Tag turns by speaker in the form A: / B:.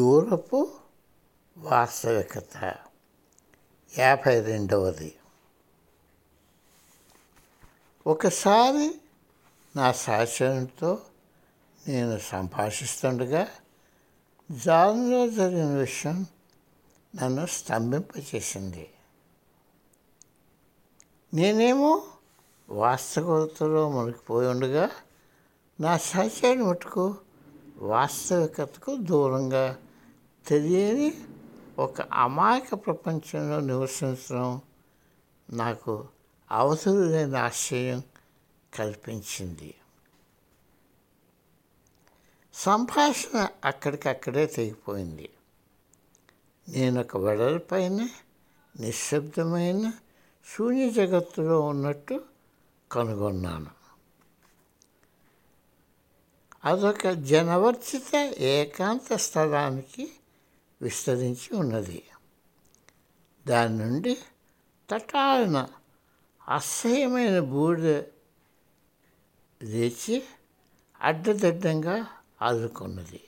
A: దూరపు వాస్తవికత. యాభై రెండవది. ఒకసారి నా సహచరునితో నేను సంభాషిస్తుండగా జాన్లో జరిగిన విషయం నన్ను స్తంభింపచేసింది. నేనేమో వాస్తవికతలో మునిగిపోయి ఉండగా నా సహచరుని మటుకు వాస్తవికతకు దూరంగా తెలియని ఒక అమాయక ప్రపంచంలో నివసించడం నాకు అవసరమైన ఆశ్చర్యం కల్పించింది. సంభాషణ అక్కడికక్కడే తెగిపోయింది. నేను ఒక వెడల్పైన నిశ్శబ్దమైన శూన్య జగత్తులో ఉన్నట్టు కనుగొన్నాను. అదొక జనవర్చిత ఏకాంత స్థలానికి విస్తరించి ఉన్నది. దాని నుండి తటాలన అసహ్యమైన బూడిద లేచి అడ్డదిడ్డంగా ఆదుకున్నది